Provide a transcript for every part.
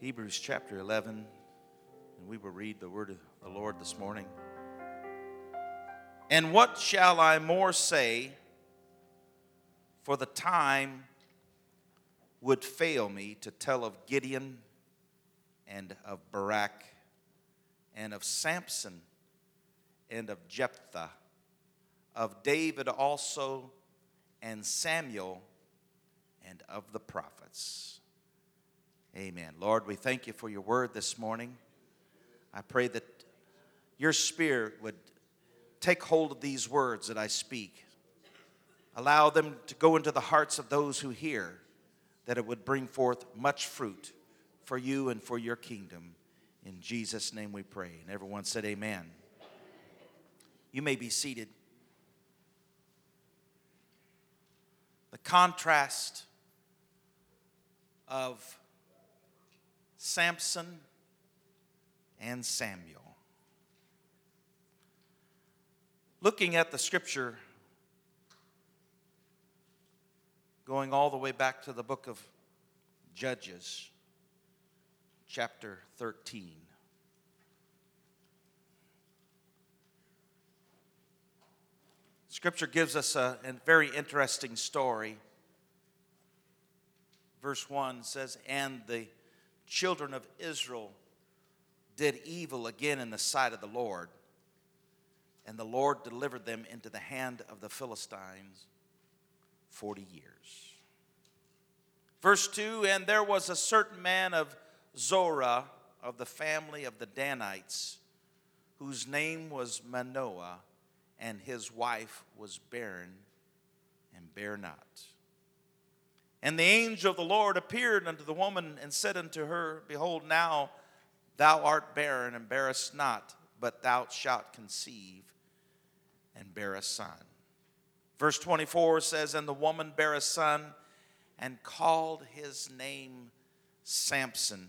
Hebrews chapter 11, and we will read the word of the Lord this morning. And what shall I more say? For the time would fail me to tell of Gideon and of Barak and of Samson and of Jephthah, of David also and Samuel and of the prophets. Amen. Lord, we thank you for your word this morning. I pray that your spirit would take hold of these words that I speak. Allow them to go into the hearts of those who hear, that it would bring forth much fruit for you and for your kingdom. In Jesus' name we pray. And everyone said, Amen. You may be seated. The contrast of Samson and Samuel. Looking at the scripture, going all the way back to the book of Judges, chapter 13. Scripture gives us a, a, very interesting story. Verse 1 says, And the children of Israel did evil again in the sight of the Lord, and the Lord delivered them into the hand of the Philistines 40 years. Verse 2 And there was a certain man of Zorah of the family of the Danites, whose name was Manoah and his wife was barren and bare not. And the angel of the Lord appeared unto the woman and said unto her, Behold, now thou art barren and bearest not, but thou shalt conceive and bear a son. Verse 24 says, And the woman bare a son and called his name Samson.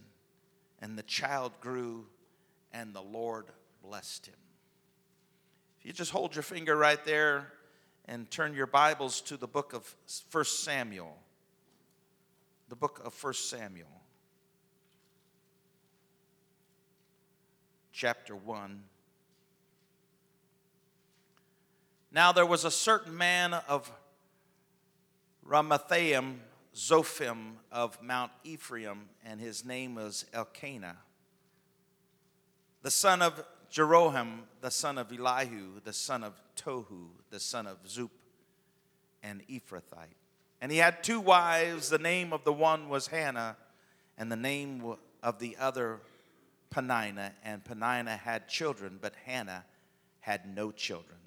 And the child grew, and the Lord blessed him. If you just hold your finger right there and turn your Bibles to the book of 1 Samuel, the book of 1 Samuel, chapter 1. Now there was a certain man of Ramathaim, Zophim of Mount Ephraim, and his name was Elkanah, the son of Jeroham, the son of Elihu, the son of Tohu, the son of Zuph, and Ephrathite. And he had two wives. The name of the one was Hannah, and the name of the other Peninnah. And Peninnah had children, but Hannah had no children.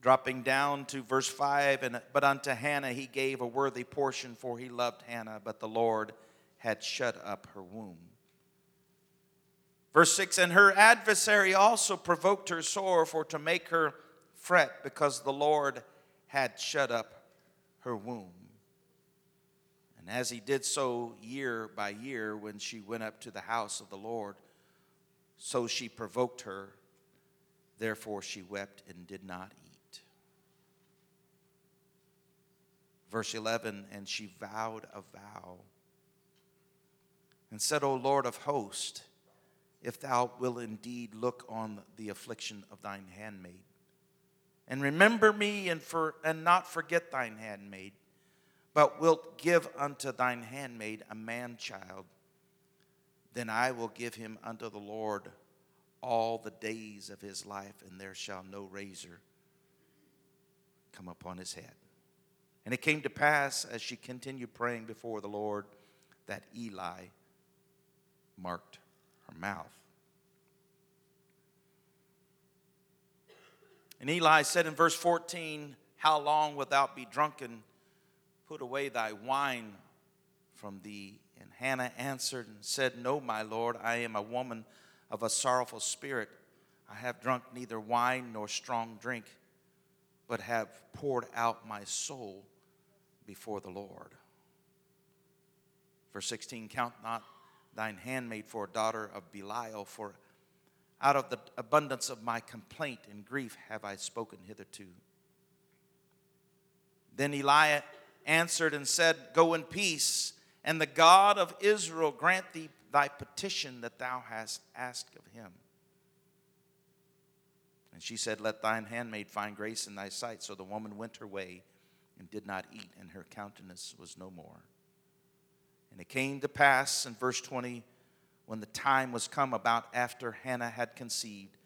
Dropping down to verse 5, and but unto Hannah he gave a worthy portion, for he loved Hannah, but the Lord had shut up her womb. Verse 6 And her adversary also provoked her sore for to make her fret, because the Lord had shut up her womb. And as he did so year by year, when she went up to the house of the Lord, so she provoked her. Therefore she wept and did not eat. Verse 11 And she vowed a vow and said, O Lord of hosts, if thou wilt indeed look on the affliction of thine handmaid. And remember me and, for, and not forget thine handmaid, but wilt give unto thine handmaid a man child, then I will give him unto the Lord all the days of his life, and there shall no razor come upon his head. And it came to pass, as she continued praying before the Lord, that Eli marked her mouth. And Eli said in verse 14, How long wilt thou be drunken? Put away thy wine from thee. And Hannah answered and said, No, my Lord, I am a woman of a sorrowful spirit. I have drunk neither wine nor strong drink, but have poured out my soul before the Lord. Verse 16 Count not thine handmaid for a daughter of Belial, for out of the abundance of my complaint and grief have I spoken hitherto. Then Eli answered and said, Go in peace, and the God of Israel grant thee thy petition that thou hast asked of him. And she said, Let thine handmaid find grace in thy sight. So the woman went her way and did not eat, and her countenance was no more. And it came to pass in verse 20, when the time was come about after Hannah had conceived,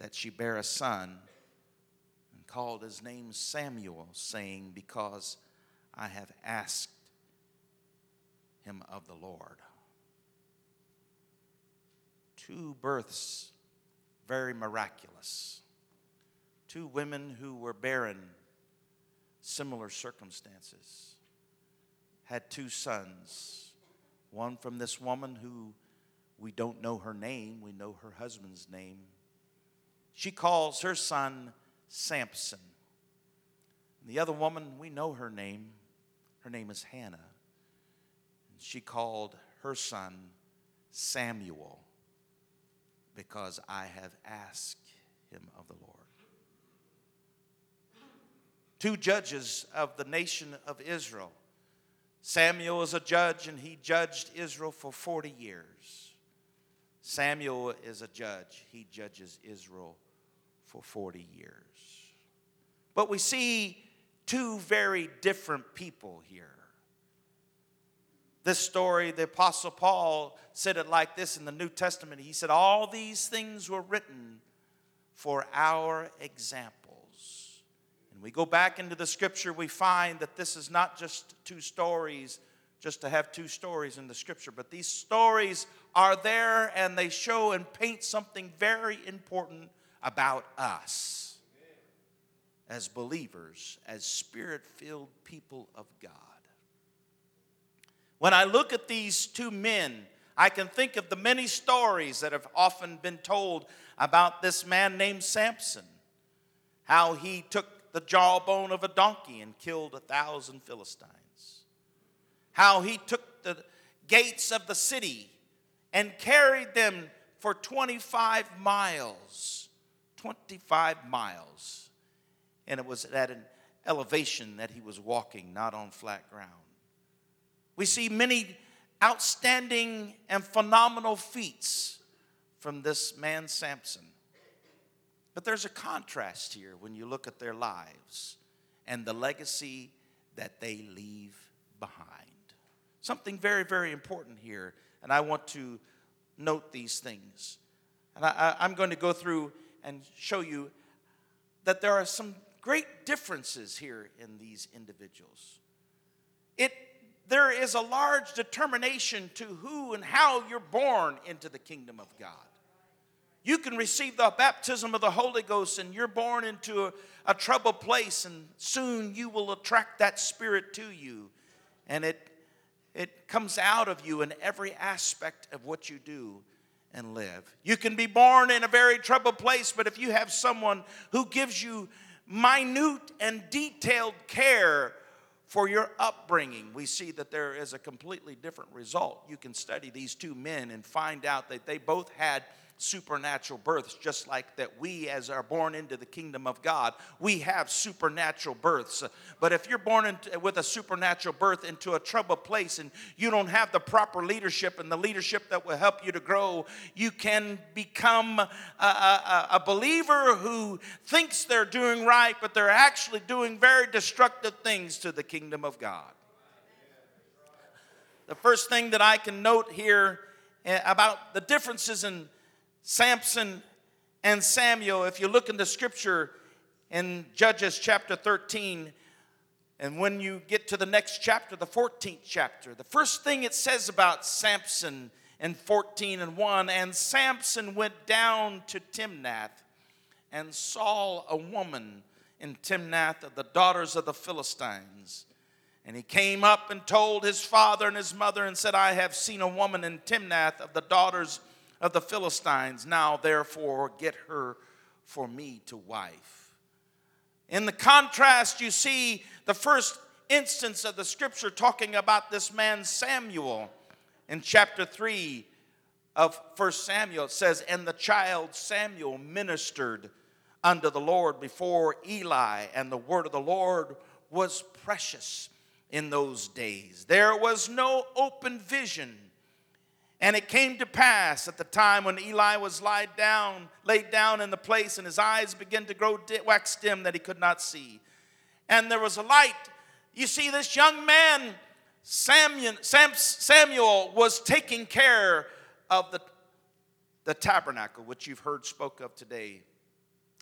that she bare a son and called his name Samuel, saying, Because I have asked him of the Lord. Two births, very miraculous. Two women who were barren, similar circumstances, had two sons. One from this woman who we don't know her name, we know her husband's name. She calls her son Samson. And the other woman, we know her name. Her name is Hannah. And she called her son Samuel because I have asked him of the Lord. Two judges of the nation of Israel. Samuel was a judge and he judged Israel for 40 years. Samuel is a judge, he judges Israel for 40 years. But we see two very different people here. This story, the Apostle Paul said it like this in the New Testament. He said, All these things were written for our examples. And we go back into the scripture, we find that this is not just two stories, just to have two stories in the scripture, but these stories are there and they show and paint something very important about us as believers, as spirit filled people of God. When I look at these two men, I can think of the many stories that have often been told about this man named Samson. How he took the jawbone of a donkey and killed a thousand Philistines. How he took the gates of the city and carried them for 25 miles. 25 miles and it was at an elevation that he was walking, not on flat ground. We see many outstanding and phenomenal feats from this man, Samson. But there's a contrast here when you look at their lives and the legacy that they leave behind. Something very, very important here, and I want to note these things. And I, am going to go through and show you that there are some great differences here in these individuals. It, there is a large determination to who and how you're born into the kingdom of God. You can receive the baptism of the Holy Ghost and you're born into a, a troubled place, and soon you will attract that spirit to you. And it, it comes out of you in every aspect of what you do and live. You can be born in a very troubled place, but if you have someone who gives you minute and detailed care for your upbringing, we see that there is a completely different result. You can study these two men and find out that they both had supernatural births, just like that we, as are born into the kingdom of God, we have supernatural births. But if you're born into, with a supernatural birth into a troubled place and you don't have the proper leadership and the leadership that will help you to grow, you can become a, a, a believer who thinks they're doing right, but they're actually doing very destructive things to the kingdom of God. The first thing that I can note here eh, about the differences in Samson and Samuel, if you look in the scripture in Judges chapter 13, and when you get to the next chapter, the 14th chapter, the first thing it says about Samson in 14 and 1 and Samson went down to Timnath and saw a woman in Timnath of the daughters of the Philistines. And he came up and told his father and his mother and said, I have seen a woman in Timnath of the daughters of the Philistines. Now, therefore, get her for me to wife. In the contrast, you see the first instance of the scripture talking about this man Samuel in chapter 3 of 1 Samuel. It says, And the child Samuel ministered unto the Lord before Eli, and the word of the Lord was precious in those days. There was no open vision. And it came to pass at the time when Eli was laid down, laid down in the place, and his eyes began to grow wax dim that he could not see. And there was a light. You see, this young man, Samuel, Samuel was taking care of the, the tabernacle, which you've heard spoke of today.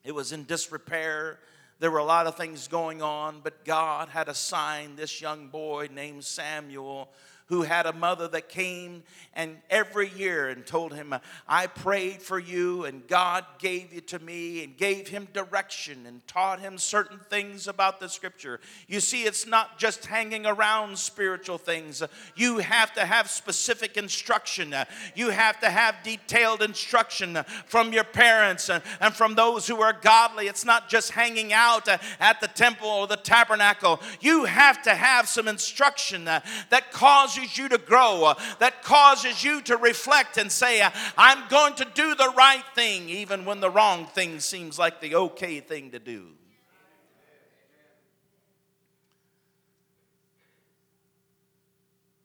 It was in disrepair. There were a lot of things going on, but God had assigned this young boy named Samuel who had a mother that came and every year and told him, I prayed for you and God gave you to me and gave him direction and taught him certain things about the scripture. You see, it's not just hanging around spiritual things. You have to have specific instruction. You have to have detailed instruction from your parents and from those who are godly. It's not just hanging out at the temple or the tabernacle. You have to have some instruction that causes causes you to grow, uh, that causes you to reflect and say, uh, I'm going to do the right thing, even when the wrong thing seems like the okay thing to do.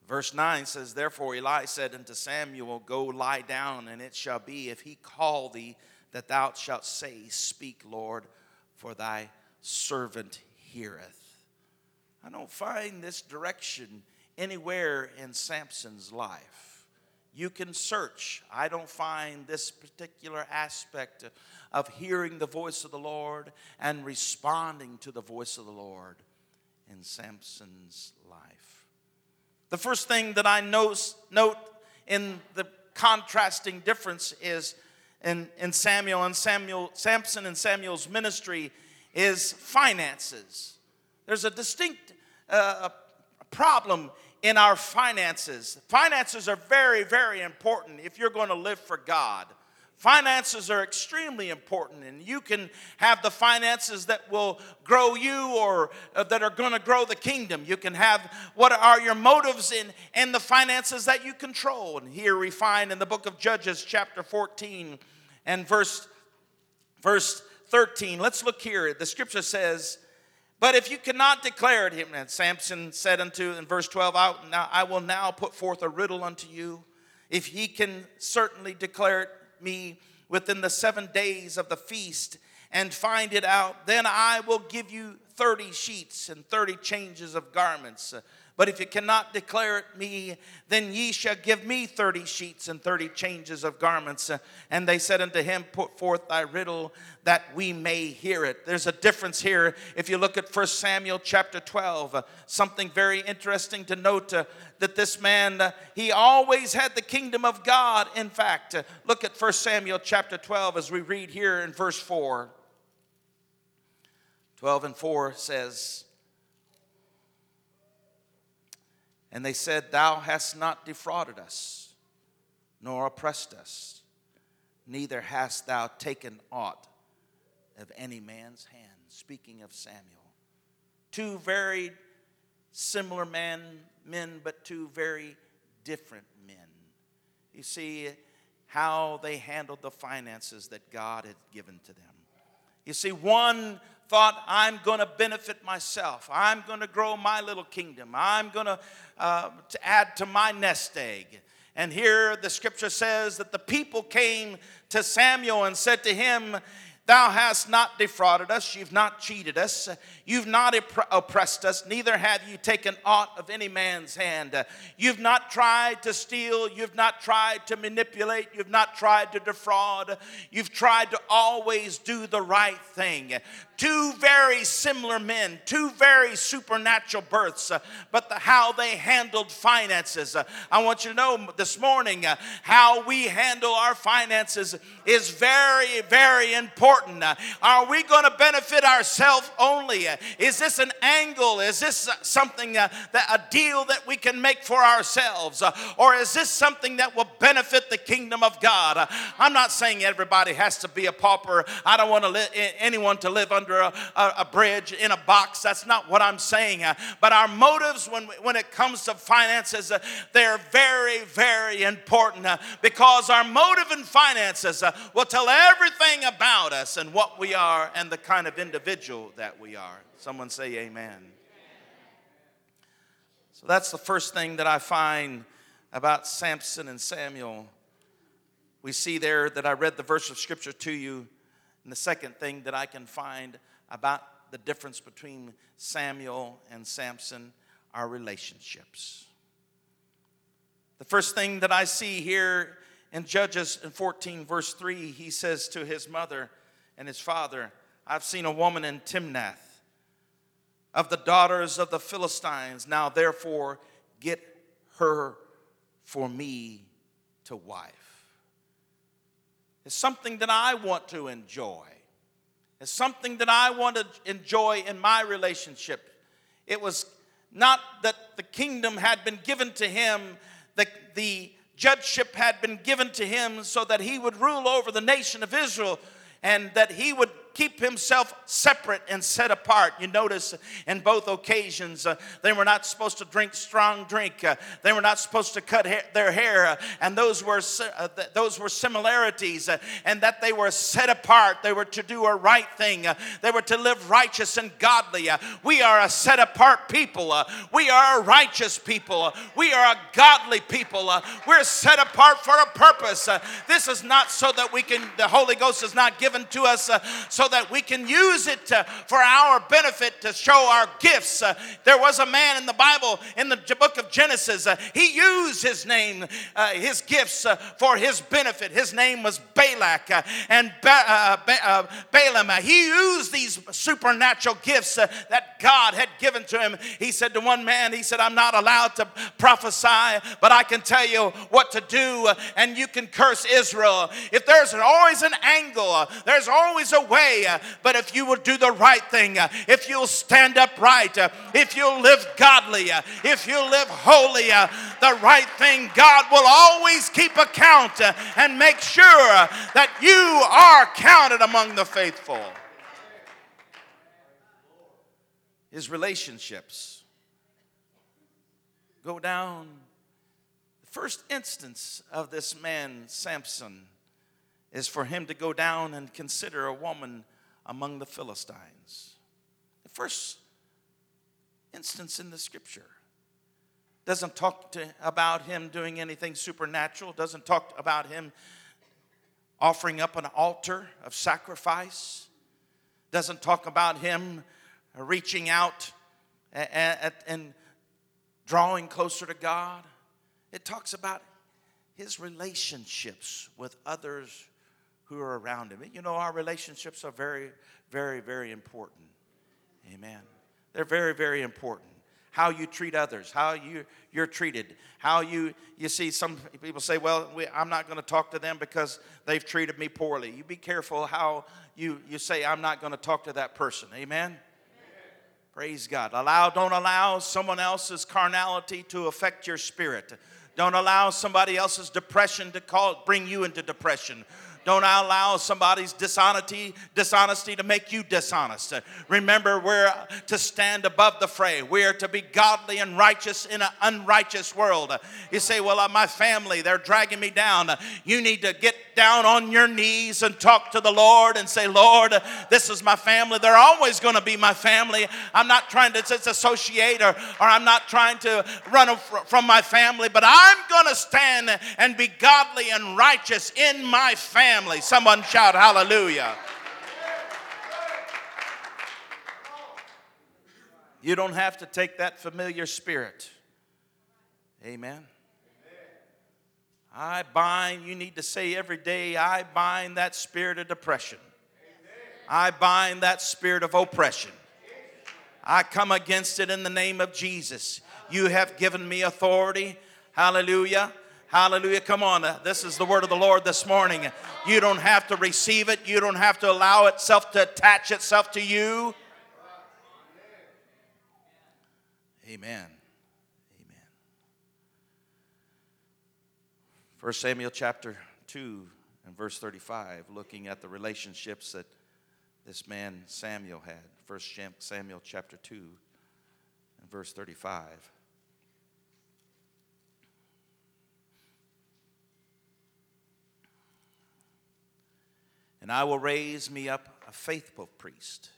Verse 9 says, Therefore Eli said unto Samuel, Go lie down, and it shall be, if he call thee, that thou shalt say, Speak, Lord, for thy servant heareth. I don't find this direction anywhere in Samson's life. You can search. I don't find this particular aspect of hearing the voice of the Lord and responding to the voice of the Lord in Samson's life. The first thing that I note in the contrasting difference is in, in Samuel and Samuel, Samson and Samuel's ministry is finances. There's a distinct uh, problem in our finances. Finances are very, very important if you're going to live for God. Finances are extremely important, and you can have the finances that will grow you or uh, that are going to grow the kingdom. You can have what are your motives in, in the finances that you control. And here we find in the book of Judges, chapter 14 and verse, verse 13. Let's look here. The scripture says, but if you cannot declare it, him, and Samson said unto in verse 12, I, now, I will now put forth a riddle unto you. If he can certainly declare it me within the seven days of the feast and find it out, then I will give you 30 sheets and 30 changes of garments. But if you cannot declare it me, then ye shall give me thirty sheets and thirty changes of garments. And they said unto him, Put forth thy riddle that we may hear it. There's a difference here. If you look at 1 Samuel chapter 12, uh, something very interesting to note uh, that this man, uh, he always had the kingdom of God. In fact, uh, look at 1 Samuel chapter 12 as we read here in verse 4. 12 and 4 says, And they said, Thou hast not defrauded us, nor oppressed us, neither hast thou taken aught of any man's hand. Speaking of Samuel. Two very similar men, men, but two very different men. You see how they handled the finances that God had given to them. You see, one thought, I'm going to benefit myself. I'm going to grow my little kingdom. I'm going uh, to add to my nest egg. And here the scripture says that the people came to Samuel and said to him, Thou hast not defrauded us, you've not cheated us, you've not oppressed us, neither have you taken aught of any man's hand. You've not tried to steal, you've not tried to manipulate, you've not tried to defraud, you've tried to always do the right thing. Two very similar men, two very supernatural births, uh, but the, how they handled finances. Uh, I want you to know this morning uh, how we handle our finances is very, very important. Uh, are we going to benefit ourselves only? Uh, is this an angle? Is this uh, something that a deal that we can make for ourselves? or is this something that will benefit the kingdom of God? I'm not saying everybody has to be a pauper. I don't want to li- anyone to live under under a, a, a bridge in a box. That's not what I'm saying. Uh, but our motives when, when it comes to finances, uh, they're very, very important uh, because our motive in finances will tell everything about us and what we are and the kind of individual that we are. Someone say amen. So that's the first thing that I find about Samson and Samuel. We see there that I read the verse of scripture to you. And the second thing that I can find about the difference between Samuel and Samson are relationships. The first thing that I see here in Judges in 14, verse 3, he says to his mother and his father, I've seen a woman in Timnath of the daughters of the Philistines. Now, therefore, get her for me to wife. It's something that I want to enjoy. It's something that I want to enjoy in my relationship. It was not that the kingdom had been given to him, the, the judgeship had been given to him so that he would rule over the nation of Israel and that he would keep himself separate and set apart. You notice in both occasions, uh, they were not supposed to drink strong drink. Uh, they were not supposed to cut ha- their hair, uh, and those were uh, th- those were similarities. Uh, and that they were set apart. They were to do a right thing. Uh, they were to live righteous and godly. we are a set apart people. we are a righteous people. we are a godly people. we're set apart for a purpose. this is not so that we can. The Holy Ghost is not given to us so that we can use it to, for our benefit to show our gifts. Uh, there was a man in the Bible, in the book of Genesis, uh, he used his name, uh, his gifts uh, for his benefit. His name was Balak uh, and ba- uh, Balaam. he used these supernatural gifts that God had given to him. He said to one man, He said, I'm not allowed to prophesy, but I can tell you what to do, and you can curse Israel. If there's always an angle, there's always a way uh, but if you will do the right thing, uh, if you'll stand upright, uh, if you'll live godly, if you'll live holy, the right thing, God will always keep account and make sure that you are counted among the faithful. His relationships go down. The first instance of this man, Samson, is for him to go down and consider a woman among the Philistines. The first instance in the scripture doesn't talk to, about him doing anything supernatural, doesn't talk about him offering up an altar of sacrifice, doesn't talk about him reaching out and, and drawing closer to God. It talks about his relationships with others who are around him. You know, our relationships are very, very, very important. Amen. They're very, very important. How you treat others, how you, you're treated, how you, you see, some people say, well, we, I'm not going to talk to them because they've treated me poorly. You be careful how you, you say, I'm not going to talk to that person. Amen? Amen? Praise God. Allow, don't allow someone else's carnality to affect your spirit. Don't allow somebody else's depression to call, bring you into depression. Don't allow somebody's dishonesty, dishonesty to make you dishonest. Remember, we're to stand above the fray. We're to be godly and righteous in an unrighteous world. You say, Well, uh, my family, they're dragging me down. You need to get down on your knees and talk to the Lord and say, Lord, this is my family. They're always going to be my family. I'm not trying to disassociate or, or I'm not trying to run from my family, but I'm going to stand and be godly and righteous in my family family. Someone shout hallelujah. You don't have to take that familiar spirit. Amen. I bind, you need to say every day, I bind that spirit of depression. I bind that spirit of oppression. I come against it in the name of Jesus. You have given me authority. Hallelujah. Hallelujah. Come on. Uh, this is the word of the Lord this morning. You don't have to receive it, you don't have to allow itself to attach itself to you. Amen. Amen. 1 Samuel chapter 2 and verse 35, looking at the relationships that this man Samuel had. 1 Samuel chapter 2 and verse 35. And I will raise me up a faithful priest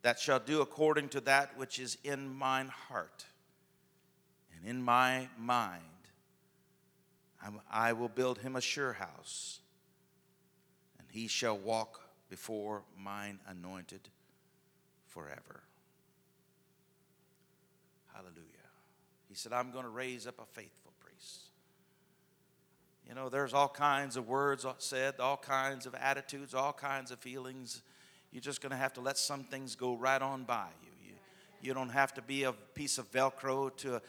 that shall do according to that which is in mine heart. And in my mind, I will build him a sure house, and he shall walk before mine anointed forever. Hallelujah. He said, I'm going to raise up a faithful. You know, there's all kinds of words said, all kinds of attitudes, all kinds of feelings. You're just going to have to let some things go right on by you. You, you don't have to be a piece of Velcro to uh,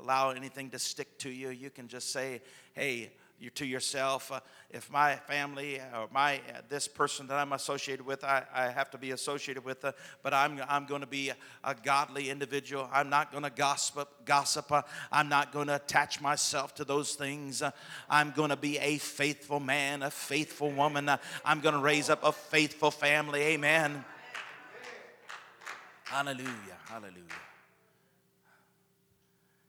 allow anything to stick to you. You can just say, hey, you to yourself, uh, if my family or my uh, this person that I'm associated with, I, I have to be associated with, uh, but I'm, I'm going to be a, a, godly individual. I'm not going to gossip. Gossip. Uh, I'm not going to attach myself to those things. Uh, I'm going to be a faithful man, a faithful woman. Uh, I'm going to raise up a faithful family. Amen. Hallelujah. Hallelujah.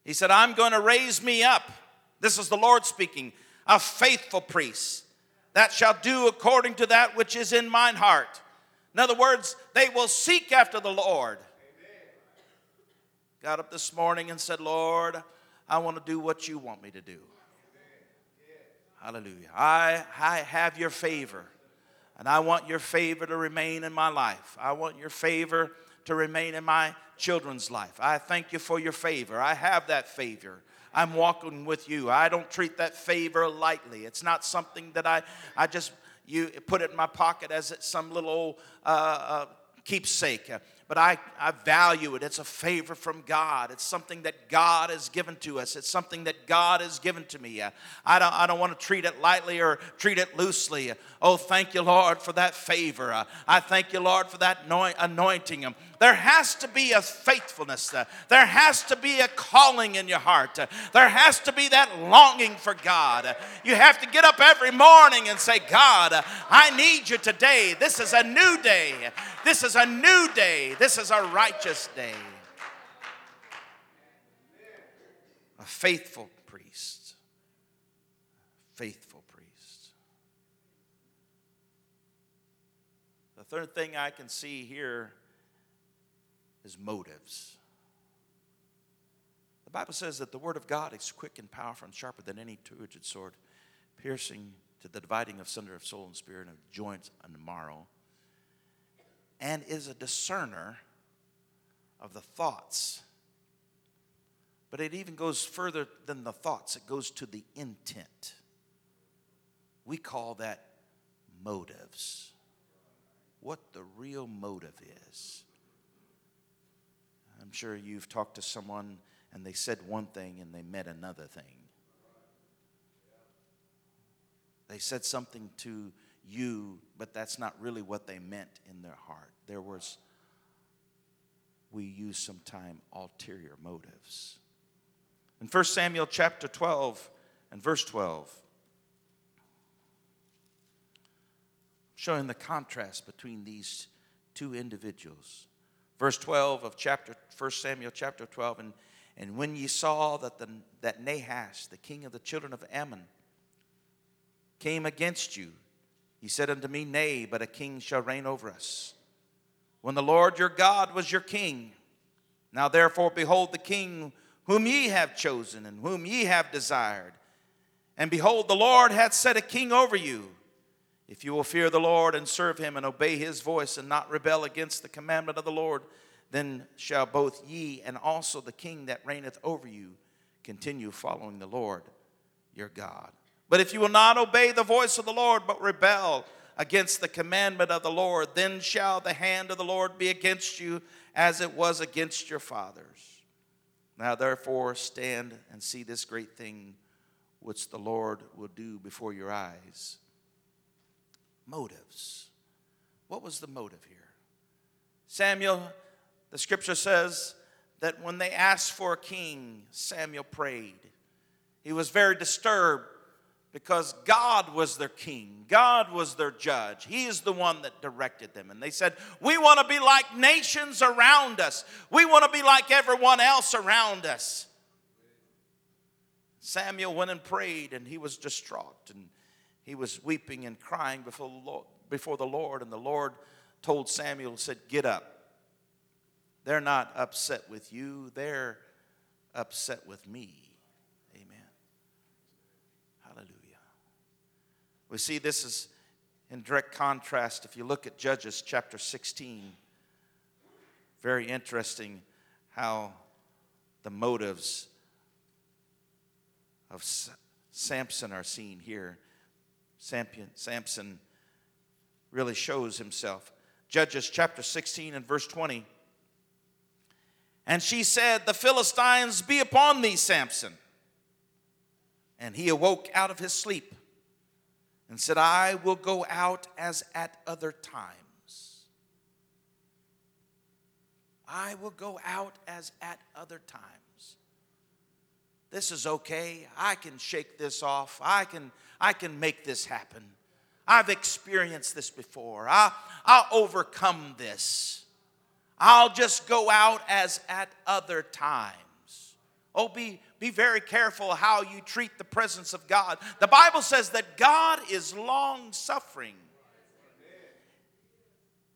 He said, I'm going to raise me up. This is the Lord speaking a faithful priest that shall do according to that which is in mine heart. In other words, they will seek after the Lord. Got up this morning and said, Lord, I want to do what you want me to do. Hallelujah. I, I have your favor, and I want your favor to remain in my life. I want your favor to remain in my children's life. I thank you for your favor. I have that favor. I'm walking with you. I don't treat that favor lightly. It's not something that I, I just you put it in my pocket as some little old uh, uh, keepsake but I, I value it. It's a favor from God. It's something that God has given to us. It's something that God has given to me. I don't, I don't want to treat it lightly or treat it loosely. Oh, thank you, Lord, for that favor. I thank you, Lord, for that anointing. There has to be a faithfulness. There has to be a calling in your heart. There has to be that longing for God. You have to get up every morning and say, God, I need you today. This is a new day. This is a new day. This is a righteous day. A faithful priest. Faithful priest. The third thing I can see here is motives. The Bible says that the Word of God is quick and powerful and sharper than any two edged sword, piercing to the dividing of sunder of soul and spirit and of joints and marrow and is a discerner of the thoughts. But it even goes further than the thoughts, it goes to the intent. We call that motives. What the real motive is. Sure you've talked to someone and they said one thing and they meant another thing. They said something to you, but that's not really what they meant in their heart. There was, we use sometimes ulterior motives. In 1 Samuel chapter 12 and verse 12, showing the contrast between these two individuals. Verse 12 of chapter 1 Samuel chapter 12, and, and when ye saw that, the, that Nahash, the king of the children of Ammon, came against you, he said unto me, Nay, but a king shall reign over us. When the Lord your God was your king. Now therefore, behold the king whom ye have chosen and whom ye have desired. And behold, the Lord hath set a king over you. If you will fear the Lord and serve him and obey his voice and not rebel against the commandment of the Lord, then shall both ye and also the king that reigneth over you continue following the Lord your God. But if you will not obey the voice of the Lord, but rebel against the commandment of the Lord, then shall the hand of the Lord be against you as it was against your fathers. Now, therefore, stand and see this great thing which the Lord will do before your eyes. Motives. What was the motive here? Samuel, the scripture says that when they asked for a king, Samuel prayed. He was very disturbed because God was their king, God was their judge. He is the one that directed them. And they said, We want to be like nations around us, we want to be like everyone else around us. Samuel went and prayed, and he was distraught, and he was weeping and crying before the Lord. Before the Lord and the Lord told Samuel, said, Get up. They're not upset with you. They're upset with me. Amen. Hallelujah. We see this is in direct contrast if you look at Judges chapter 16. Very interesting how the motives of Samson are seen here. Samson really shows himself. Judges chapter 16 and verse 20. And she said, The Philistines be upon thee, Samson. And he awoke out of his sleep and said, I will go out as at other times. I will go out as at other times. This is okay. I can shake this off. I can, I can make this happen. I've experienced this before. I'll, I'll overcome this. I'll just go out as at other times. Oh, be, be very careful how you treat the presence of God. The Bible says that God is long suffering.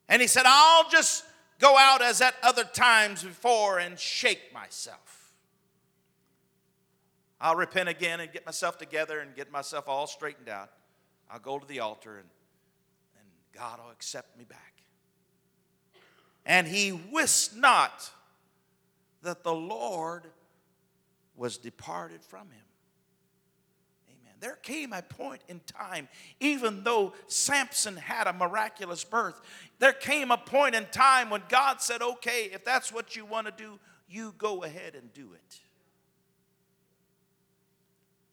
And he said, I'll just go out as at other times before and shake myself. I'll repent again and get myself together and get myself all straightened out. I'll go to the altar and, and God will accept me back. And he wist not that the Lord was departed from him. Amen. There came a point in time, even though Samson had a miraculous birth, there came a point in time when God said, okay, if that's what you want to do, you go ahead and do it.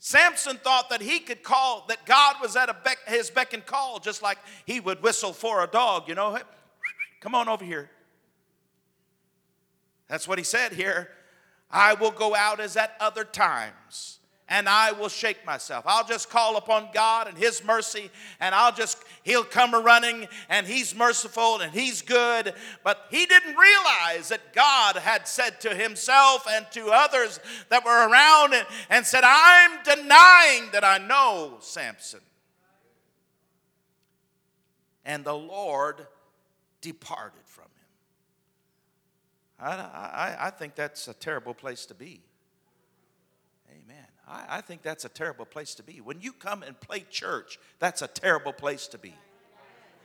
Samson thought that he could call, that God was at beck, his beck and call, just like he would whistle for a dog, you know. Come on over here. That's what he said here. I will go out as at other times and I will shake myself. I'll just call upon God and His mercy, and I'll just, He'll come running, and He's merciful and He's good. But he didn't realize that God had said to himself and to others that were around and said, I'm denying that I know Samson. And the Lord departed from him. I, I, I think that's a terrible place to be. I, I think that's a terrible place to be. When you come and play church, that's a terrible place to be.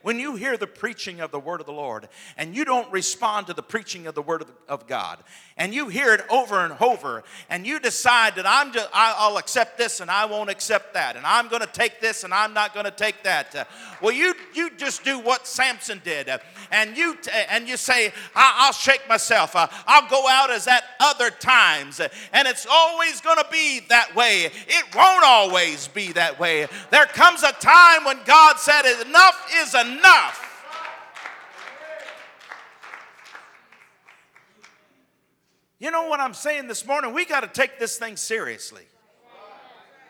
When you hear the preaching of the word of the Lord and you don't respond to the preaching of the word of God and you hear it over and over and you decide that I'm just, I'll accept this and I won't accept that and I'm going to take this and I'm not going to take that. Uh, well, you, you just do what Samson did uh, and you, t- and you say, I'll shake myself. Uh, I'll go out as at other times. And it's always going to be that way. It won't always be that way. There comes a time when God said, Enough is enough. You know what I'm saying this morning? We got to take this thing seriously.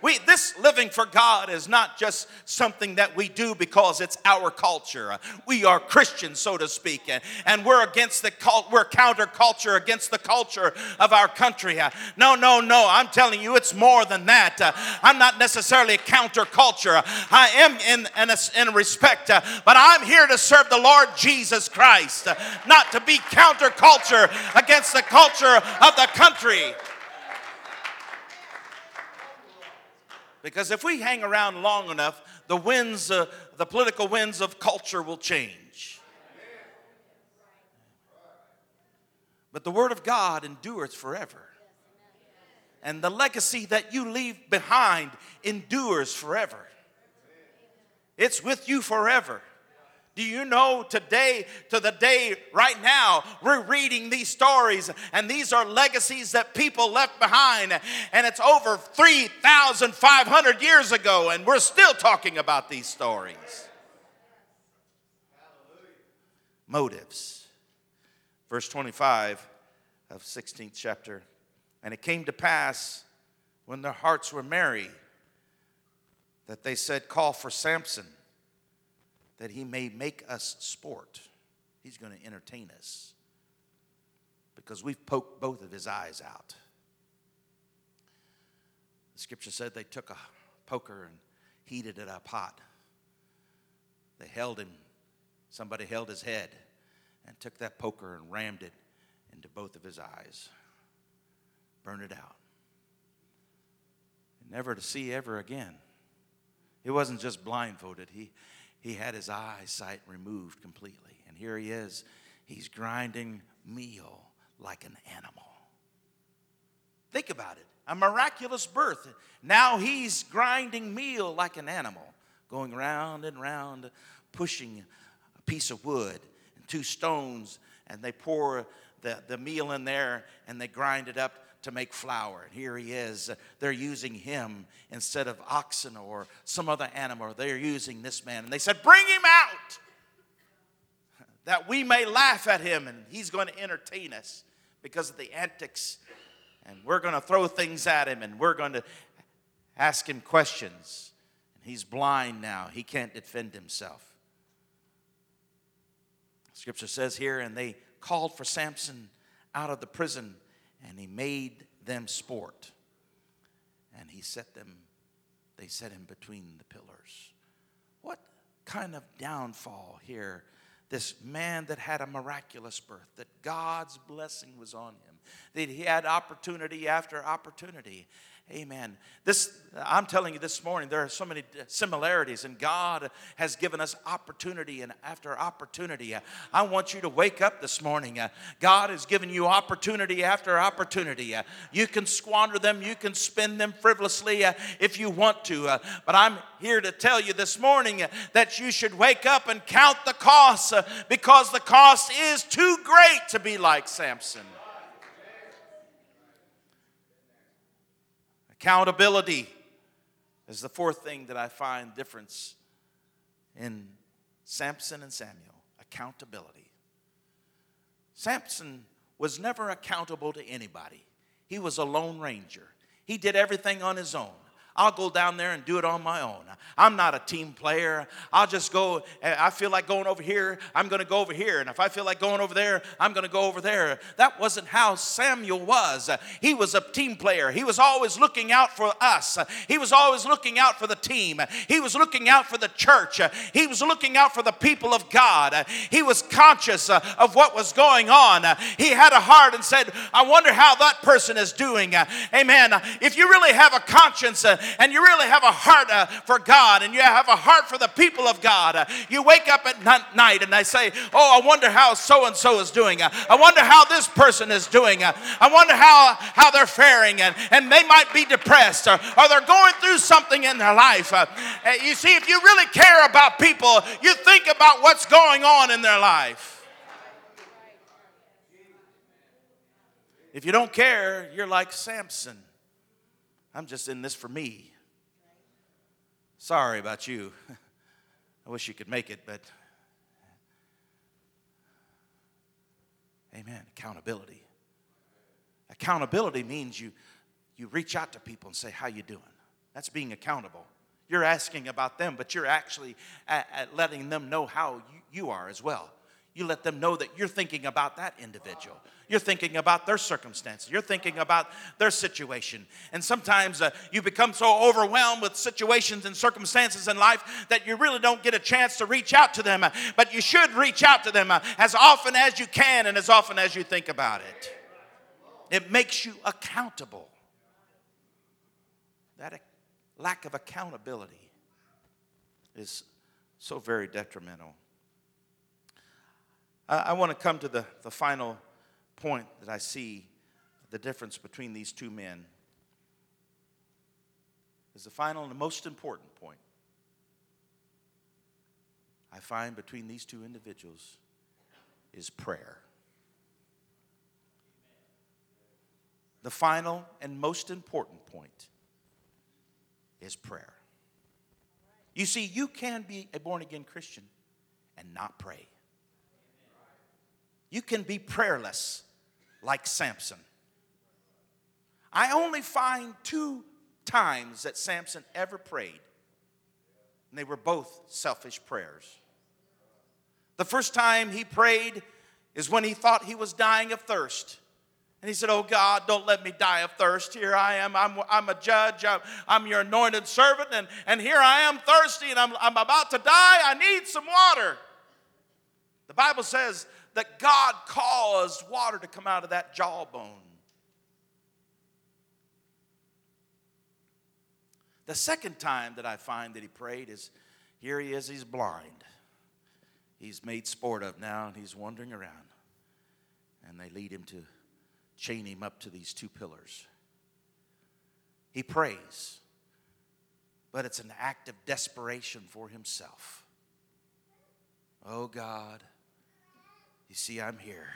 We, this living for God is not just something that we do because it's our culture. We are Christians, so to speak, and, and we're against the cult, we're counterculture against the culture of our country. No, no, no. I'm telling you, it's more than that. I'm not necessarily counterculture. I am in, in, a, in respect, but I'm here to serve the Lord Jesus Christ, not to be counterculture against the culture of the country. Because if we hang around long enough, the winds, uh, the political winds of culture will change. But the Word of God endures forever. And the legacy that you leave behind endures forever. It's with you forever. Do you know today, to the day right now, we're reading these stories, and these are legacies that people left behind, and it's over 3,500 years ago, and we're still talking about these stories. Motives. Verse 25 of 16th chapter. And it came to pass when their hearts were merry that they said, Call for Samson that he may make us sport. He's going to entertain us because we've poked both of his eyes out. The scripture said they took a poker and heated it up hot. They held him, somebody held his head and took that poker and rammed it into both of his eyes. burn it out. Never to see ever again. He wasn't just blindfolded, he, he had his eyesight removed completely. And here he is, he's grinding meal like an animal. Think about it a miraculous birth. Now he's grinding meal like an animal, going round and round, pushing a piece of wood and two stones, and they pour the, the meal in there and they grind it up to make flour. And here he is. They're using him instead of oxen or some other animal. They're using this man. And they said, Bring him out that we may laugh at him and he's going to entertain us because of the antics. And we're going to throw things at him and we're going to ask him questions. And he's blind now, he can't defend himself. Scripture says here, and they called for Samson out of the prison, and he made them sport. And he set them, they set him between the pillars. What kind of downfall here? This man that had a miraculous birth, that God's blessing was on him, that he had opportunity after opportunity, Amen. This, I'm telling you this morning, there are so many similarities, and God has given us opportunity and after opportunity. I want you to wake up this morning. God has given you opportunity after opportunity. You can squander them, you can spend them frivolously uh, if you want to. Uh, but I'm here to tell you this morning uh, that you should wake up and count the cost because the cost is too great to be like Samson. Accountability is the fourth thing that I find difference in Samson and Samuel. Accountability. Samson was never accountable to anybody. He was a lone ranger. He did everything on his own. I'll go down there and do it on my own. I'm not a team player. I'll just go. Eh, I feel like going over here, I'm going to go over here. And if I feel like going over there, I'm going to go over there. That wasn't how Samuel was. He was a team player. He was always looking out for us, he was always looking out for the team, he was looking out for the church, he was looking out for the people of God. He was conscious uh, of what was going on. He had a heart and said, I wonder how that person is doing. Amen. If you really have a conscience uh, and you really have a heart uh, for God and you have a heart for the people of God, uh, you wake up at night and I say, Oh, I wonder how so and so is doing. Uh, I wonder how this person is doing. Uh, I wonder how, how they're faring. And, and they might be depressed or, or they're going through something in their life. Uh, uh, you see, if you really care about people, you think about what's going on in their life. If you don't care, you're like Samson. I'm just in this for me. Sorry about you. I wish you could make it, but amen. Accountability. Accountability means you you reach out to people and say, "How you doing?" That's being accountable. You're asking about them, but you're actually at, at letting them know how you, you are as well. You let them know that you're thinking about that individual. You're thinking about their circumstances. You're thinking about their situation. And sometimes uh, you become so overwhelmed with situations and circumstances in life that you really don't get a chance to reach out to them. But you should reach out to them uh, as often as you can and as often as you think about it. It makes you accountable. That lack of accountability is so very detrimental. I, want to come to the, the final point that I see the difference between these two men. Is the final and the most important point I find between these two individuals is prayer. The final and most important point is prayer. You see, you can be a born again Christian and not pray. You can be prayerless like Samson. I only find two times that Samson ever prayed, and they were both selfish prayers. The first time he prayed is when he thought he was dying of thirst. And he said, Oh God, don't let me die of thirst. Here I am. I'm, I'm a judge. I'm, I'm your anointed servant. And, and here I am thirsty and I'm, I'm about to die. I need some water. The Bible says that God caused water to come out of that jawbone. The second time that I find that he prayed is here he is, he's blind. He's made sport of now and he's wandering around. And they lead him to chain him up to these two pillars. He prays, but it's an act of desperation for himself. Oh God, you see, I'm here.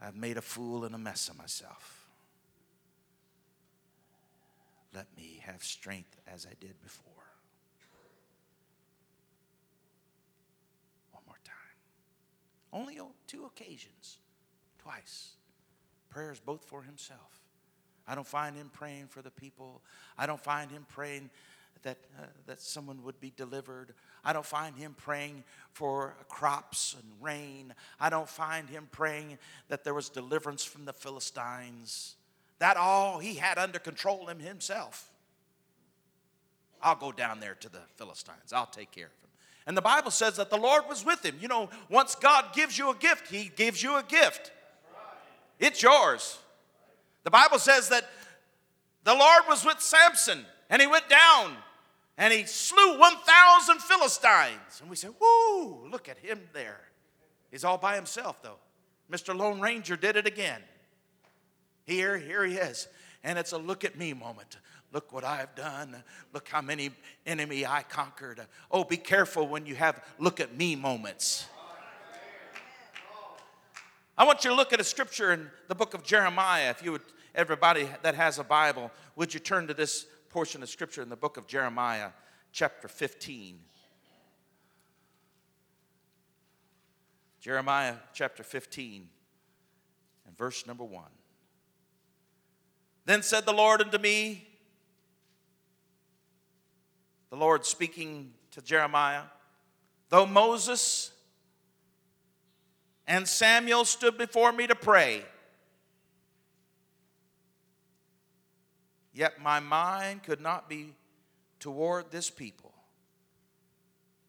I've made a fool and a mess of myself. Let me have strength as I did before. One more time. Only on two occasions, twice. Prayers both for himself. I don't find him praying for the people. I don't find him praying that, uh, that someone would be delivered. I don't find him praying for crops and rain. I don't find him praying that there was deliverance from the Philistines. That all he had under control him himself. I'll go down there to the Philistines. I'll take care of him. And the Bible says that the Lord was with him. You know, once God gives you a gift, he gives you a gift. It's yours. The Bible says that the Lord was with Samson and he went down and he slew 1,000 Philistines. And we say, Whoo, look at him there. He's all by himself, though. Mr. Lone Ranger did it again. Here, here he is. And it's a look at me moment. Look what I've done. Look how many enemy I conquered. Oh, be careful when you have look at me moments. I want you to look at a scripture in the book of Jeremiah. If you would, everybody that has a Bible, would you turn to this portion of scripture in the book of Jeremiah, chapter 15. Jeremiah chapter 15 and verse number 1. Then said the Lord unto me, the Lord speaking to Jeremiah, though Moses and Samuel stood before me to pray, Yet my mind could not be toward this people.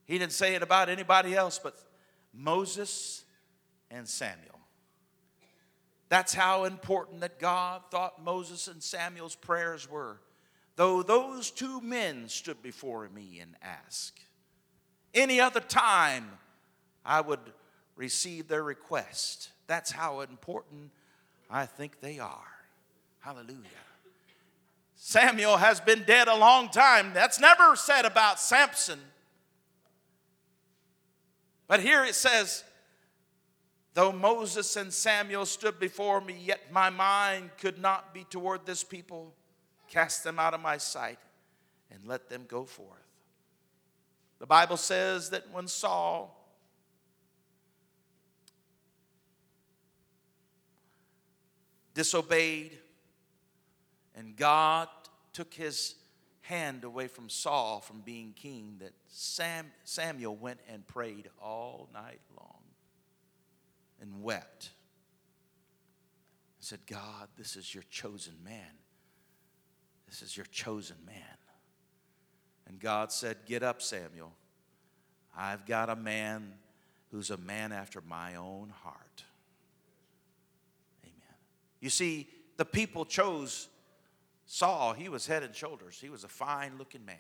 He didn't say it about anybody else but Moses and Samuel. That's how important that God thought Moses and Samuel's prayers were. Though those two men stood before me and asked, any other time I would receive their request. That's how important I think they are. Hallelujah. Samuel has been dead a long time. That's never said about Samson. But here it says, Though Moses and Samuel stood before me, yet my mind could not be toward this people. Cast them out of my sight and let them go forth. The Bible says that when Saul disobeyed, and God took his hand away from Saul from being king, that Sam, Samuel went and prayed all night long and wept. And said, God, this is your chosen man. This is your chosen man. And God said, Get up, Samuel. I've got a man who's a man after my own heart. Amen. You see, the people chose Saul, he was head and shoulders. He was a fine looking man.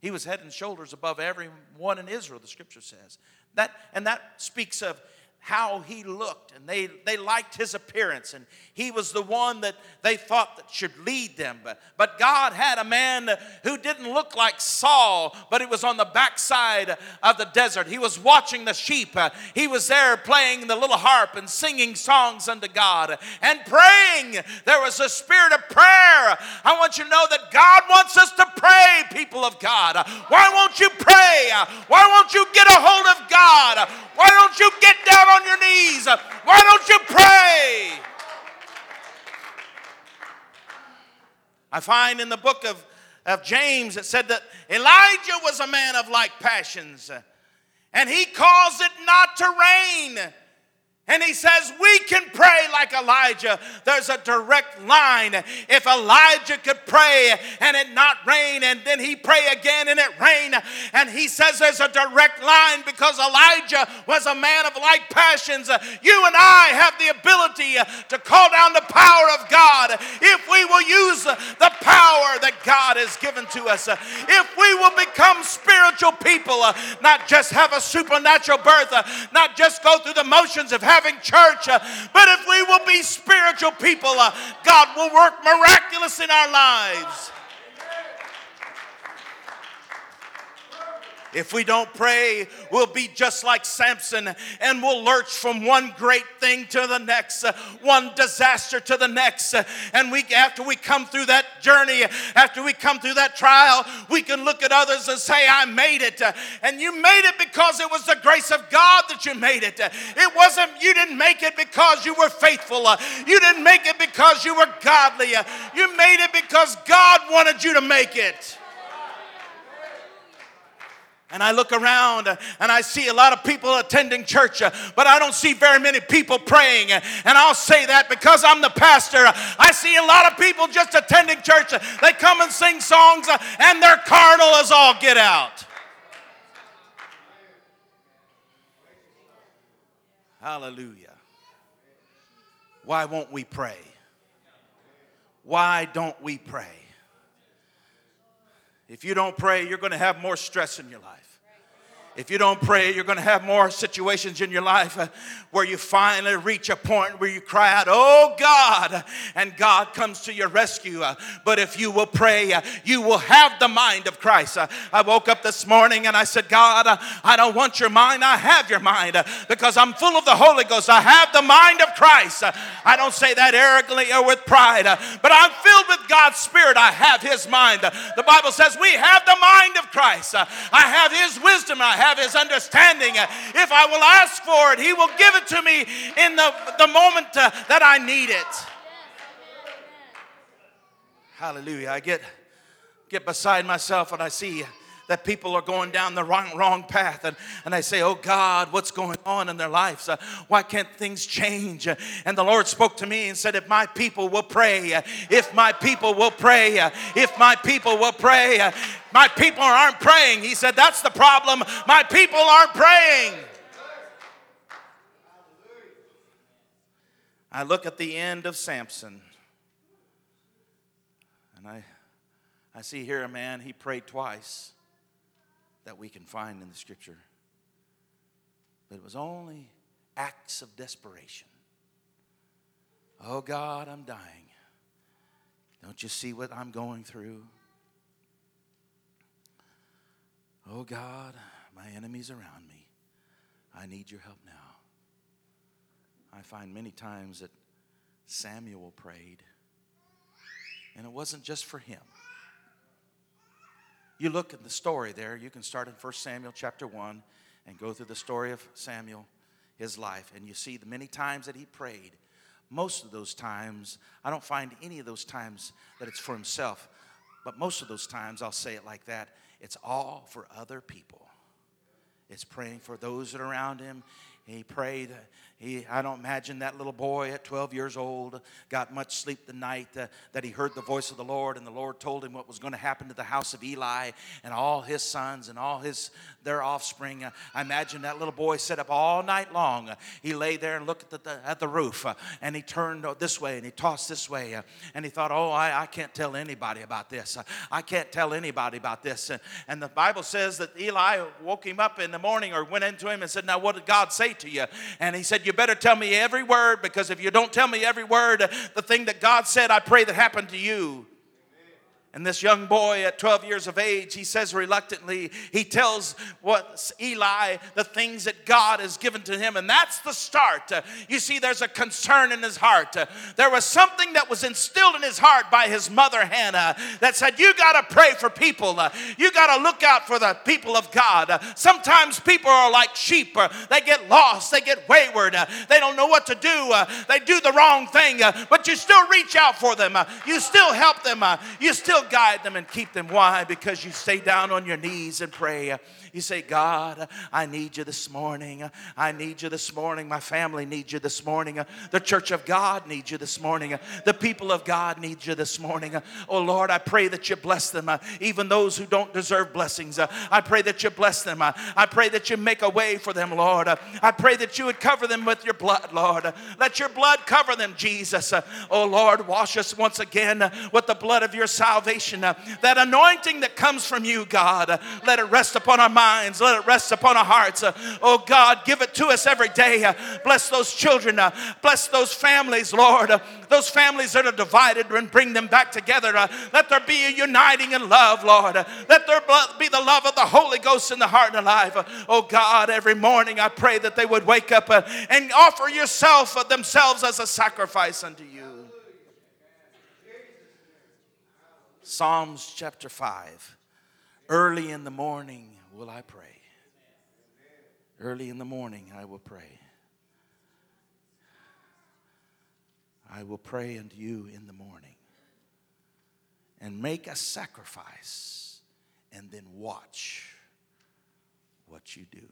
He was head and shoulders above everyone in Israel, the scripture says. That, and that speaks of how he looked and they, they liked his appearance and he was the one that they thought that should lead them. But, but god had a man who didn't look like saul but he was on the backside of the desert. He was watching the sheep. He was there playing the little harp and singing songs unto god and praying. There was a spirit of prayer. I want you to know that god wants us to pray people of god. Why won't you pray? Why won't you get a hold of god? Why don't you get down on your knees? Why don't you pray? I find in the book of, of James it said that Elijah was a man of like passions, and he caused it not to rain and he says, We can pray like Elijah. There's a direct line. If Elijah could pray and it not rain, and then he pray again and it rain, and he says there's a direct line because Elijah was a man of like passions. You and I have the ability to call down the power of God if we will use the power that God has given to us. If we will become spiritual people, not just have a supernatural birth, not just go through the motions of having church, uh, but if we will be spiritual people, uh, God will work miraculous in our lives. If we don't pray, we'll be just like Samson and we'll lurch from one great thing to the next, one disaster to the next. And we, after we come through that journey, after we come through that trial, we can look at others and say, I made it. And you made it because it was the grace of God that you made it. It wasn't, you didn't make it because you were faithful. You didn't make it because you were godly. You made it because God wanted you to make it. And I look around and I see a lot of people attending church, but I don't see very many people praying. And I'll say that because I'm the pastor. I see a lot of people just attending church. They come and sing songs and they're carnal as all get out. Hallelujah. Why won't we pray? Why don't we pray? If you don't pray, you're going to have more stress in your life. If you don't pray, you're going to have more situations in your life uh, where you finally reach a point where you cry out, Oh God, and God comes to your rescue. Uh, but if you will pray, uh, you will have the mind of Christ. I woke up this morning and I said, God, I don't want your mind, I have your mind because I'm full of the Holy Ghost. I have the mind of Christ. I don't say that arrogantly or with pride, but I'm filled with God's Spirit. I have His mind. The Bible says we have the mind of Christ. I have His wisdom. I have have his understanding. If I will ask for it, he will give it to me in the, the moment uh, that I need it. Hallelujah. I get, get beside myself and I see that people are going down the wrong, wrong path. And, and I say, Oh God, what's going on in their lives? Uh, why can't things change? Uh, and the Lord spoke to me and said, If my people will pray, uh, if my people will pray, uh, if my people will pray, my people aren't praying. He said, That's the problem. My people aren't praying. I look at the end of Samson and I, I see here a man, he prayed twice that we can find in the scripture. But it was only acts of desperation. Oh God, I'm dying. Don't you see what I'm going through? Oh God, my enemies around me. I need your help now. I find many times that Samuel prayed, and it wasn't just for him. You look at the story there, you can start in 1 Samuel chapter 1 and go through the story of Samuel, his life, and you see the many times that he prayed. Most of those times, I don't find any of those times that it's for himself, but most of those times, I'll say it like that, it's all for other people. It's praying for those that are around him. He prayed he, I don't imagine that little boy at 12 years old got much sleep the night uh, that he heard the voice of the Lord, and the Lord told him what was going to happen to the house of Eli and all his sons and all his their offspring. Uh, I imagine that little boy sat up all night long. Uh, he lay there and looked at the, at the roof, uh, and he turned this way and he tossed this way, uh, and he thought, "Oh, I, I can't tell anybody about this. Uh, I can't tell anybody about this." and the Bible says that Eli woke him up in the morning or went into him and said, "Now, what did God say to you?" And he said, you better tell me every word because if you don't tell me every word, the thing that God said, I pray that happened to you. And this young boy at 12 years of age, he says reluctantly, he tells what Eli the things that God has given to him. And that's the start. You see, there's a concern in his heart. There was something that was instilled in his heart by his mother, Hannah, that said, You got to pray for people. You got to look out for the people of God. sometimes people are like sheep, they get lost, they get wayward, they don't know what to do, they do the wrong thing, but you still reach out for them, you still help them, you still still guide them and keep them. Why? Because you stay down on your knees and pray. You say, God, I need you this morning. I need you this morning. My family needs you this morning. The church of God needs you this morning. The people of God need you this morning. Oh Lord, I pray that you bless them, uh, even those who don't deserve blessings. Uh, I pray that you bless them. Uh, I pray that you make a way for them, Lord. I pray that you would cover them with your blood, Lord. Let your blood cover them, Jesus. Oh Lord, wash us once again with the blood of your salvation uh, that anointing that comes from you, God. Uh, let it rest upon our minds, let it rest upon our hearts. Uh, oh God, give it to us every day. Uh, bless those children, uh, bless those families, Lord. Those families that are divided and bring them back together. let there be a uniting in love, Lord. let there be the love of the Holy Ghost in the heart and life. oh God, every morning I pray that they would wake up and offer yourself themselves as a sacrifice unto you. Psalms chapter 5. Early in the morning will I pray. Early in the morning I will pray. I will pray unto you in the morning and make a sacrifice and then watch what you do.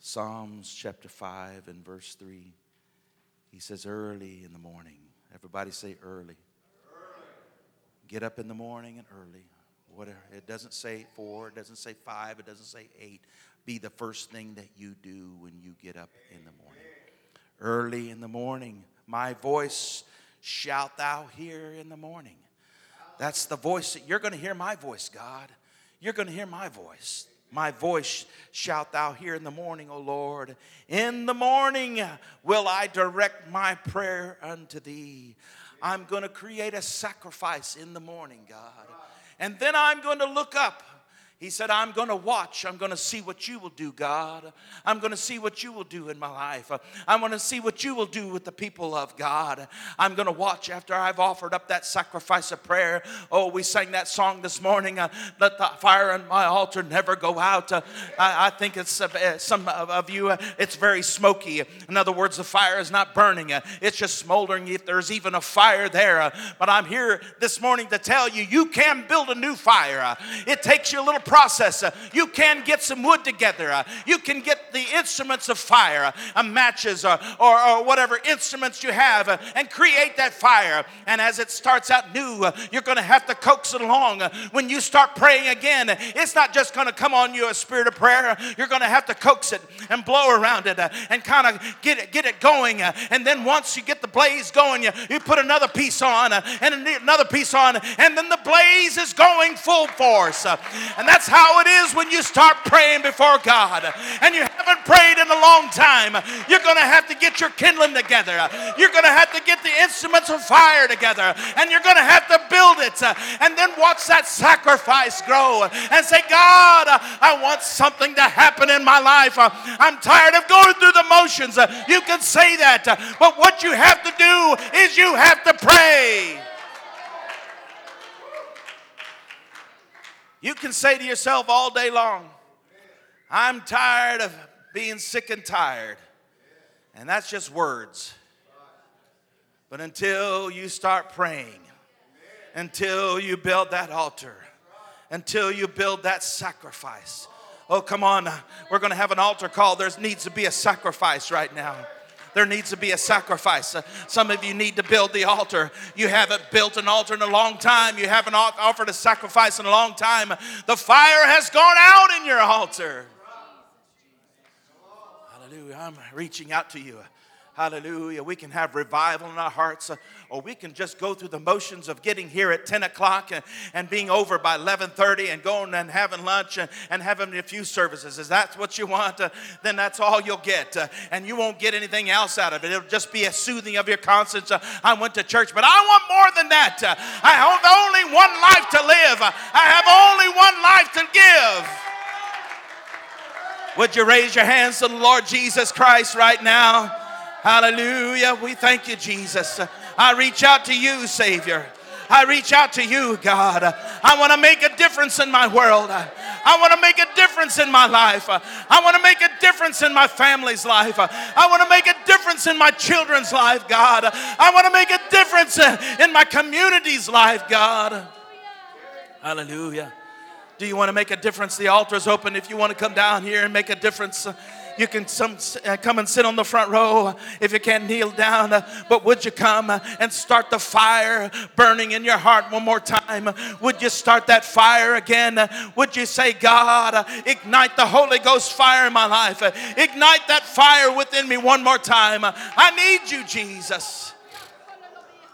Psalms chapter 5 and verse 3. He says, early in the morning. Everybody say early. Get up in the morning and early. Whatever. It doesn't say four, it doesn't say five, it doesn't say eight. Be the first thing that you do when you get up in the morning. Early in the morning, my voice shalt thou hear in the morning. That's the voice that you're going to hear my voice, God. You're going to hear my voice. My voice shalt thou hear in the morning, O Lord. In the morning will I direct my prayer unto thee. I'm going to create a sacrifice in the morning, God. And then I'm going to look up he said, I'm going to watch. I'm going to see what you will do, God. I'm going to see what you will do in my life. I want to see what you will do with the people of God. I'm going to watch after I've offered up that sacrifice of prayer. Oh, we sang that song this morning. Uh, Let the fire on my altar never go out. Uh, I, I, think it's uh, some of you, uh, it's very smoky. In other words, the fire is not burning, uh, it's just smoldering. If there's even a fire there. Uh, but I'm here this morning to tell you, you can build a new fire. It takes you a little process. Uh, you can get some wood together. Uh, you can get the instruments of fire, uh, uh matches, uh, or, whatever instruments you have, uh, and create that fire. And as it starts out new, you're going to have to coax it along. When you start praying again, it's not just going to come on you a spirit of prayer. You're going to have to coax it and blow around it and kind of get it, get it going. And then once you get the blaze going, you put another piece on and another piece on, and then the blaze is going full force. And that's that's how it is when you start praying before God and you haven't prayed in a long time. You're going to have to get your kindling together. You're going to have to get the instruments of fire together and you're going to have to build it and then watch that sacrifice grow and say, God, I want something to happen in my life. I'm tired of going through the motions. You can say that, but what you have to do is you have to pray. You can say to yourself all day long, I'm tired of being sick and tired. And that's just words. But until you start praying, until you build that altar, until you build that sacrifice. Oh, come on. We're going to have an altar call. There needs to be a sacrifice right now there needs to be a sacrifice. Uh, some of you need to build the altar. You haven't built an altar in a long time, you haven't offered a sacrifice in a long time. The fire has gone out in your altar. Hallelujah. I'm reaching out to you. Hallelujah. We can have revival in our hearts, uh, or we can just go through the motions of getting here at 10 o'clock and, and being over by 11:30 and going and having lunch and, and having a few services. Is that what you want? Uh, then that's all you'll get, uh, and you won't get anything else out of it. It'll just be a soothing of your conscience. Uh, I went to church, but I want more than that. Uh, I have only one life to live. I have only one life to give. Would you raise your hands to the Lord Jesus Christ right now? Hallelujah. We thank you, Jesus. I reach out to you, Savior. I reach out to you, God. I want to make a difference in my world. I want to make a difference in my life. I want to make a difference in my family's life. I want to make a difference in my children's life, God. I want to make a difference in my community's life, God. Hallelujah. Do you want to make a difference? The altar is open if you want to come down here and make a difference. You can some, uh, come and sit on the front row if you can't kneel down. But would you come and start the fire burning in your heart one more time? Would you start that fire again? Would you say, God, ignite the Holy Ghost fire in my life? Ignite that fire within me one more time. I need you, Jesus.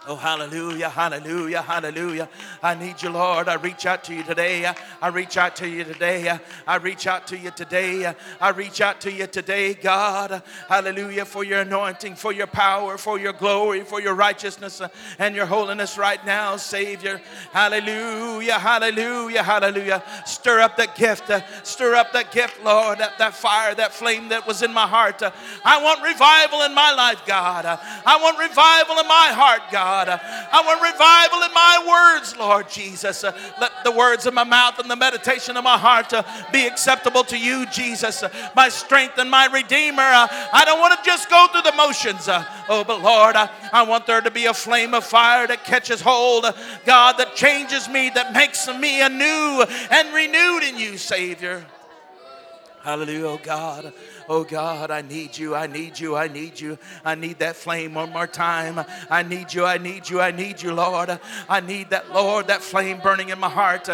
Oh, hallelujah, hallelujah, hallelujah. I need you, Lord. I reach out to you today. I reach out to you today. I reach out to you today. I reach out to you today, God. Hallelujah, for your anointing, for your power, for your glory, for your righteousness uh, and your holiness right now, Savior. Hallelujah, hallelujah, hallelujah. Stir up that gift. Uh, stir up that gift, Lord. That, that fire, that flame that was in my heart. Uh, I want revival in my life, God. I want revival in my heart, God. God. Uh, I want revival in my words, Lord Jesus. Uh, let the words of my mouth and the meditation of my heart uh, be acceptable to you, Jesus, my strength and my redeemer. I don't want to just go through the motions. Oh, but Lord, I want there to be a flame of fire that catches hold, God, that changes me, that makes me anew and renewed in you, Savior. Hallelujah, oh God. Oh God, I need you. I need you. I need you. I need that flame one more time. I need you. I need you. I need you, Lord. I need that, Lord, that flame burning in my heart.